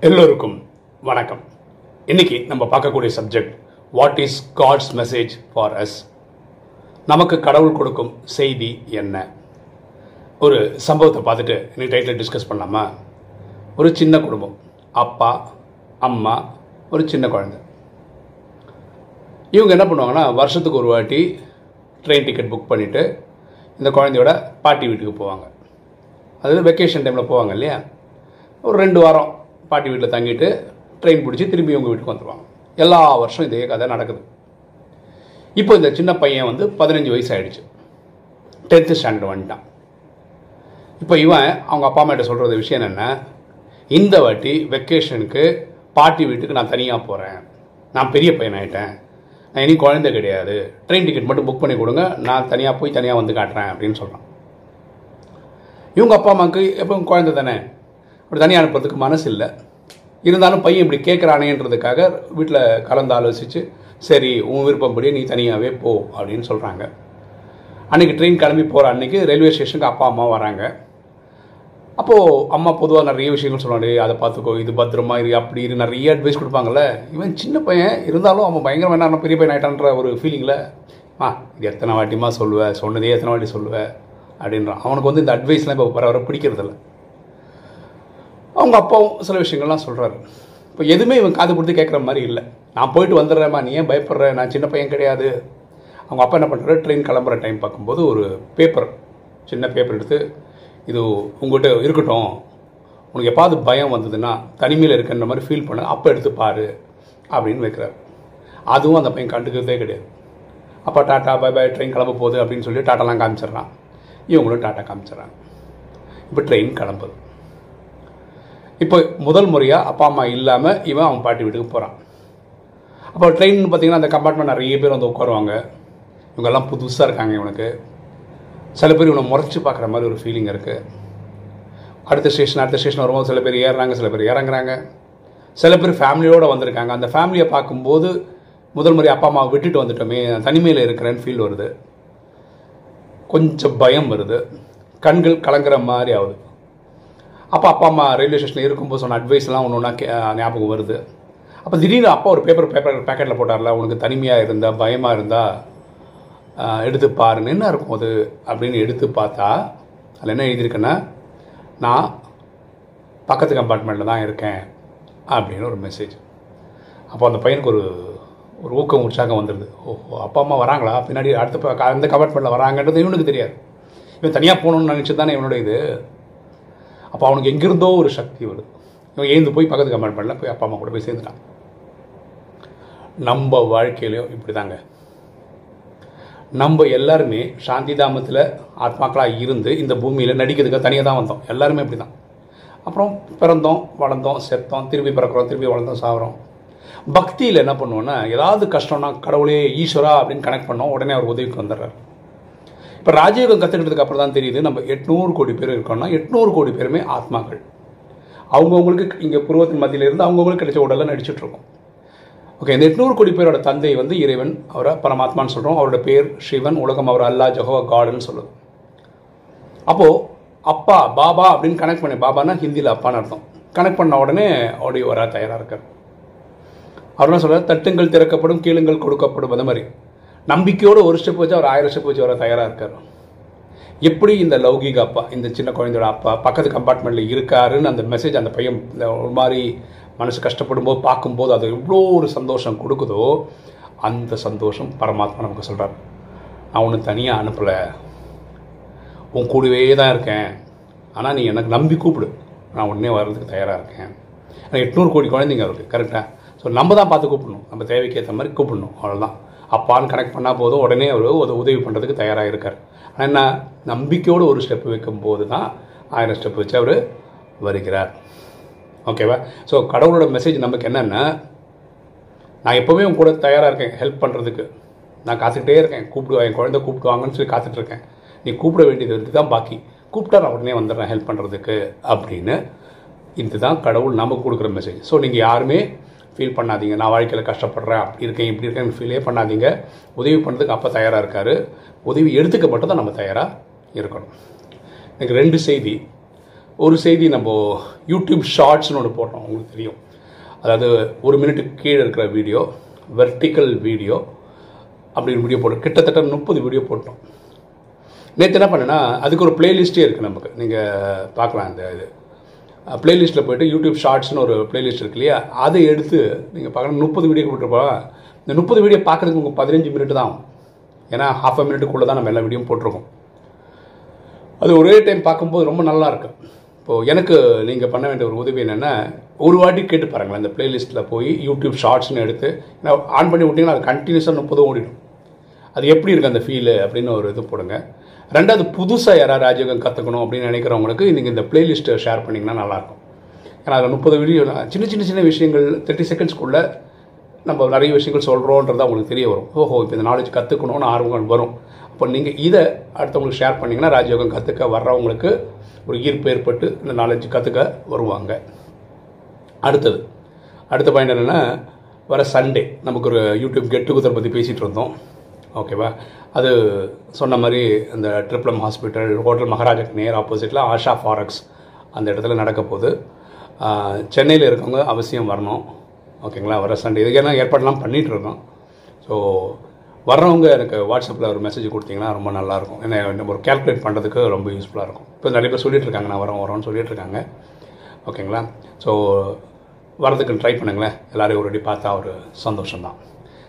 எல்லோருக்கும் வணக்கம். இன்னைக்கு நம்ம பார்க்கக்கூடிய subject what is God's message for us நமக்கு கடவுள் கொடுக்கும் செய்தி என்ன? ஒரு சம்பவத்தை பார்த்துட்டு இன்னைக்கு டைட்டில் டிஸ்கஸ் பண்ணலாமா? ஒரு சின்ன குடும்பம் அப்பா அம்மா ஒரு சின்ன குழந்தை. இவங்க என்ன பண்ணுவாங்கன்னா வருஷத்துக்கு ஒரு வாட்டி ட்ரெயின் டிக்கெட் புக் பண்ணிவிட்டு இந்த குழந்தையோட பாட்டி வீட்டுக்கு போவாங்க. அதாவது வெக்கேஷன் டைமில் போவாங்க இல்லையா? ஒரு ரெண்டு வாரம் பாட்டி வீட்டில் தங்கிட்டு ட்ரெயின் பிடிச்சி திரும்பி உங்கள் வீட்டுக்கு வந்துடுவாங்க எல்லா வருஷம் இதே கதை நடக்குது. இப்போ இந்த சின்ன பையன் வந்து பதினஞ்சு வயசு ஆகிடுச்சு டென்த்து ஸ்டாண்டர்ட் வந்துட்டான் இப்போ இவன் அவங்க அப்பா அம்மா கிட்ட சொல்கிறது விஷயம் என்னென்ன இந்த வாட்டி வெக்கேஷனுக்கு பாட்டி வீட்டுக்கு நான் தனியாக போகிறேன் நான் பெரிய பையன் ஆகிட்டேன் நான் இனி குழந்தை கிடையாது. ட்ரெயின் டிக்கெட் மட்டும் புக் பண்ணி கொடுங்க. நான் தனியாக போய் தனியாக வந்து காட்டுறேன் அப்படின்னு சொல்கிறான் இவங்க அப்பா அம்மாவுக்கு எப்போ குழந்தை தானே? அப்படி தனியாக அனுப்புறதுக்கு மனசு இல்லை. இருந்தாலும் பையன் இப்படி கேட்குறானேன்றதுக்காக வீட்டில் கலந்து ஆலோசித்து சரி உன் விருப்பப்படி நீ தனியாகவே போ அப்படின்னு சொல்கிறாங்க அன்றைக்கி ட்ரெயின் கிளம்பி போகிற அன்றைக்கி ரயில்வே ஸ்டேஷனுக்கு அப்பா அம்மா வராங்க. அப்போது அம்மா பொதுவாக நிறைய விஷயங்கள் சொல்லுவாங்க அதை பார்த்துக்கோ இது பத்திரமா இரு அப்படி இரு நிறைய அட்வைஸ் கொடுப்பாங்கல்ல. இவன் சின்ன பையன் இருந்தாலும் அவன் பயங்கரம் என்ன பெரிய பையன் ஆகிட்டான்ற ஒரு ஃபீலிங்கில் ஆ இது எத்தனை வாட்டிமா சொல்லுவேன் சொன்னதே எத்தனை வாட்டி சொல்லுவேன் அப்படின்றான். அவனுக்கு வந்து இந்த அட்வைஸ்லாம் இப்போ வர வர பிடிக்கிறதில்ல. அவங்க அப்பாவும் சில விஷயங்கள்லாம் சொல்கிறாரு இப்போ எதுவுமே இவன் காது கொடுத்து கேட்குற மாதிரி இல்லை. நான் போயிட்டு வந்துடுறேம்மா நீ ஏன் பயப்படுற? நான் சின்ன பையன் கிடையாது. அவங்க அப்பா என்ன பண்ணுறாரு ட்ரெயின் கிளம்புற டைம் பார்க்கும்போது ஒரு பேப்பர் சின்ன பேப்பர் எடுத்து இது உங்கள்கிட்ட இருக்கட்டும். உனக்கு எப்பாவது பயம் வந்ததுன்னா தனிமையில் இருக்குன்ற மாதிரி ஃபீல் பண்ண. அப்போ எடுத்து பாரு அப்படின்னு வைக்கிறார். அதுவும் அந்த பையன் கண்டுக்கிறதே கிடையாது. அப்பா டாட்டா பை பை ட்ரெயின் கிளம்ப போகுது அப்படின்னு சொல்லி டாட்டாலாம் காமிச்சிடுறான். இவங்களும் டாட்டா காமிச்சிட்றாங்க. இப்போ ட்ரெயின் கிளம்புது. இப்போ முதல் முறையாக அப்பா அம்மா இல்லாமல் இவன் அவன் பாட்டி வீட்டுக்கு போகிறான் அப்போ ட்ரெயின் பார்த்தீங்கன்னா அந்த கம்பார்ட்மெண்ட் நிறைய பேர் வந்து உட்காருவாங்க. இவங்கெல்லாம் புதுசாக இருக்காங்க இவனுக்கு. சில பேர் இவனை முறைச்சி பார்க்குற மாதிரி ஒரு ஃபீலிங் இருக்குது அடுத்த ஸ்டேஷன் அடுத்த ஸ்டேஷன் வரும்போது சில பேர் ஏறுறாங்க சில பேர் இறங்குறாங்க. சில பேர் ஃபேமிலியோடு வந்திருக்காங்க. அந்த ஃபேமிலியை பார்க்கும்போது முதல் முறை அப்பா அம்மாவை விட்டுட்டு வந்துட்டோமே தனிமையில் இருக்கிறேன்னு ஃபீல் வருது. கொஞ்சம் பயம் வருது. கண்கள் கலங்குற மாதிரி ஆகுது. அப்போ அப்பா அம்மா ரயில்வே ஸ்டேஷனில் இருக்கும்போது சொன்ன அட்வைஸ்லாம் ஒன்று ஒன்றா ஞாபகம் வருது. அப்போ திடீர்னு அப்பா ஒரு பேப்பர் பேப்பர் பேக்கெட்டில் போட்டார்ல உனக்கு தனிமையாக இருந்தால் பயமாக இருந்தால் எடுத்து பாருன்னு என்ன இருக்கும் அது? அப்படின்னு எடுத்து பார்த்தா அதில் என்ன எழுதியிருக்குன்னா நான் பக்கத்து கம்பார்ட்மெண்ட்டில் தான் இருக்கேன் அப்படின்னு ஒரு மெசேஜ் அப்போ அந்த பையனுக்கு ஒரு ஒரு ஊக்கம் உற்சாகம் வந்துடுது ஓஹோ அப்பா அம்மா வராங்களா? பின்னாடி அடுத்த ப- அந்த கம்பார்ட்மெண்ட்டில் வராங்கன்றது இவனுக்கு தெரியாது. இவன் தனியாக போகணுன்னு நினச்சி தானே இவனோட இது? அப்போ அவனுக்கு எங்கிருந்தோ ஒரு சக்தி வருது. இவன் எழுந்து போய் பக்கத்து கம்பார்ட்மெண்ட்டில் போய் அப்பா அம்மா கூட போய் சேர்ந்துட்டான். நம்ம வாழ்க்கையிலையும் இப்படி தாங்க நம்ம எல்லாருமே சாந்தி தாமத்தில் ஆத்மாக்களாக இருந்து இந்த பூமியில் நடிக்கிறதுக்கு தனியாக தான் வந்தோம். எல்லாருமே இப்படி தான் அப்புறம் பிறந்தோம் வளர்ந்தோம் செத்தோம் திருப்பி பிறக்கிறோம் திருப்பி வளர்ந்தோம் சாகிறோம் பக்தியில் என்ன பண்ணுவோன்னா ஏதாவது கஷ்டம்னா கடவுளே ஈஸ்வரா அப்படின்னு கனெக்ட் பண்ணோம் உடனே அவர் உதவிக்கு வந்துடுறாரு. இப்போ ராஜயோகம் கற்றுக்கிட்டதுக்கு அப்புறம் தான் தெரியுது நம்ம எட்நூறு கோடி பேர் இருக்கோம்னா எட்நூறு கோடி பேருமே ஆத்மாக்கள். அவங்கவுங்களுக்கு இங்கே புருவத்தின் மத்தியிலிருந்து அவங்கவுங்களுக்கு கிடைச்ச உடலெல்லாம் நடிச்சிட்டுருக்கோம் ஓகே இந்த எட்நூறு கோடி பேரோட தந்தை வந்து இறைவன் அவரை பரமாத்மான்னு சொல்கிறோம் அவரோட பேர் சிவன் உலகம் அவர் அல்லா ஜஹோவா காடுன்னு சொல்லுது. அப்போது அப்பா பாபா அப்படின்னு கனெக்ட் பண்ணி பாபானா ஹிந்தியில் அப்பான்னு அர்த்தம். கனெக்ட் பண்ண உடனே ஆடியோ வர தயாராக இருக்கார். அவர் என்ன சொல்கிறார் தட்டுங்கள் திறக்கப்படும் கீழுங்கள் கொடுக்கப்படும் அந்த மாதிரி. நம்பிக்கையோடு ஒரு ஸ்டெப் வச்சு அவர் ஆயிரம் ஸ்டெப் வச்சு வர தயாராக இருக்கார். எப்படி இந்த லௌகிக அப்பா இந்த சின்ன குழந்தையோட அப்பா பக்கத்து கம்பார்ட்மெண்ட்டில் இருக்காருன்னு அந்த மெசேஜ் அந்த பையன் ஒரு மாதிரி மனசு கஷ்டப்படும் போது பார்க்கும்போது அது எவ்வளோ ஒரு சந்தோஷம் கொடுக்குதோ அந்த சந்தோஷம் பரமாத்மா நமக்கு சொல்கிறார் நான் ஒன்று தனியாக அனுப்பலை. உன் கூடவே தான் இருக்கேன். ஆனால் நீ எனக்கு நம்பி கூப்பிடு. நான் உடனே வர்றதுக்கு தயாராக இருக்கேன். எனக்கு எட்நூறு கோடி குழந்தைங்க இருக்குது கரெக்டாக ஸோ நம்ம தான் பார்த்து கூப்பிடணும். நம்ம தேவைக்கு ஏற்ற மாதிரி கூப்பிடணும். அவ்வளோதான் அப்பான்னு கனெக்ட் பண்ணால் போதும். உடனே அவர் ஒரு உதவி பண்ணுறதுக்கு தயாராக இருக்கார் ஆனால் என்ன நம்பிக்கையோடு ஒரு ஸ்டெப் வைக்கும் போது தான் ஆயிரம் ஸ்டெப் வச்சு அவர் வருகிறார். ஓகேவா ஸோ கடவுளோட மெசேஜ் நமக்கு என்னென்னா நான் எப்போவுமே உன் கூட தயாராக இருக்கேன். ஹெல்ப் பண்ணுறதுக்கு நான் காத்துக்கிட்டே இருக்கேன். கூப்பிடுவா என் குழந்தை கூப்பிடுவாங்கன்னு சொல்லி காத்துட்டு இருக்கேன். நீ கூப்பிட வேண்டியது இருக்குது தான் பாக்கி. கூப்பிட்டா நான் உடனே வந்துடுறேன். ஹெல்ப் பண்ணுறதுக்கு அப்படின்னு இதுதான் கடவுள் நமக்கு கொடுக்குற மெசேஜ் ஸோ நீங்கள் யாருமே ஃபீல் பண்ணாதீங்க. நான் வாழ்க்கையில் கஷ்டப்படுறேன் அப்படி இருக்கேன் இப்படி இருக்கேன் ஃபீலே பண்ணாதீங்க. உதவி பண்ணுறதுக்கு அப்போ தயாராக இருக்கார். உதவி எடுத்துக்க மட்டும் தான் நம்ம தயாராக இருக்கணும். எனக்கு ரெண்டு செய்தி. ஒரு செய்தி நம்ம யூடியூப் ஷார்ட்ஸ்னு ஒன்று போட்டோம் உங்களுக்கு தெரியும். அதாவது ஒரு மினிட்டுக்கு கீழே இருக்கிற வீடியோ வெர்டிக்கல் வீடியோ அப்படின்னு வீடியோ போட்டோம் கிட்டத்தட்ட முப்பது வீடியோ போட்டோம். நேற்று என்ன பண்ணேன்னா அதுக்கு ஒரு பிளேலிஸ்ட்டே இருக்குது நமக்கு. நீங்கள் பார்க்கலாம் அந்த இது. பிளேலிஸ்ட்டில் போயிட்டு யூடியூப் ஷார்ட்ஸ்னு ஒரு பிளேலிஸ்ட் இருக்கு இல்லையா? அதை எடுத்து நீங்கள் பார்க்கணும். முப்பது வீடியோ போட்டிருப்போம் இந்த முப்பது வீடியோ பார்க்குறதுக்கு உங்களுக்கு பதினஞ்சு மினிட் தான் ஆகும். ஏன்னா ஹாஃப் அ மினிட்டுக்குள்ளே தான் நம்ம எல்லா வீடியோ போட்டிருக்கோம். அது ஒரே டைம் பார்க்கும்போது ரொம்ப நல்லா இருக்கு. இப்போது எனக்கு நீங்கள் பண்ண வேண்டிய ஒரு உதவி என்னென்னா ஒரு வாட்டி கேட்டு பாருங்களேன். இந்த பிளேலிஸ்ட்டில் போய் யூடியூப் ஷார்ட்ஸ்னு எடுத்து ஆன் பண்ணி விட்டிங்கன்னா அது கண்டினியூஸாக முப்பதும் ஓடிடும். அது எப்படி இருக்குது அந்த ஃபீலு அப்படின்னு ஒரு இது போடுங்க. ரெண்டாவது புதுசாக யாராவது ராஜயோகம் கற்றுக்கணும் அப்படின்னு நினைக்கிறவங்களுக்கு நீங்கள் இந்த பிளேலிஸ்ட்டை ஷேர் பண்ணிங்கன்னா நல்லாயிருக்கும். ஏன்னா அதில் முப்பது வீடியோ சின்ன சின்ன சின்ன விஷயங்கள் தேர்ட்டி செகண்ட்ஸ்க்குள்ளே நம்ம நிறைய விஷயங்கள் சொல்கிறோன்றது அவங்களுக்கு தெரிய வரும். ஓஹோ இப்போ இந்த நாலேஜ் கற்றுக்கணும்னு ஆர்வங்கள் வரும். அப்போ நீங்கள் இதை அடுத்தவங்களுக்கு ஷேர் பண்ணிங்கன்னா ராஜயோகம் கற்றுக்க வர்றவங்களுக்கு ஒரு ஈர்ப்பு ஏற்பட்டு இந்த நாலேஜ் கற்றுக்க வருவாங்க. அடுத்தது அடுத்த பாயிண்ட் என்னென்னா வர சண்டே நமக்கு ஒரு யூடியூப் கெட் டுகெதர் பற்றி பேசிகிட்டு இருந்தோம். ஓகேவா? அது சொன்ன மாதிரி அந்த ட்ரிப்ளம் ஹாஸ்பிட்டல் ஹோட்டல் மகாராஜாக்கு நேர் ஆப்போசிட்டில் ஆஷா ஃபாரக்ஸ் அந்த இடத்துல நடக்க போகுது. சென்னையில் இருக்கவங்க அவசியம் வரணும். ஓகேங்களா? வர சண்டே. இதுக்கெல்லாம் ஏற்பாடுலாம் ஏற்பாடெலாம் பண்ணிகிட்ருக்கோம் ஸோ வர்றவங்க எனக்கு வாட்ஸ்அப்பில் ஒரு மெசேஜ் கொடுத்தீங்கன்னா ரொம்ப நல்லாயிருக்கும். ஏன்னா நம்ம ஒரு கேல்குலேட் பண்ணுறதுக்கு ரொம்ப யூஸ்ஃபுல்லாக இருக்கும். இப்போ நிறைய பேர் சொல்லிட்டுருக்காங்க நான் வரோம் வரோன்னு சொல்லிட்டு இருக்காங்க. ஓகேங்களா? ஸோ வரதுக்கு ட்ரை பண்ணுங்களேன். எல்லாரையும் ஒரு பார்த்தா ஒரு சந்தோஷம்தான்.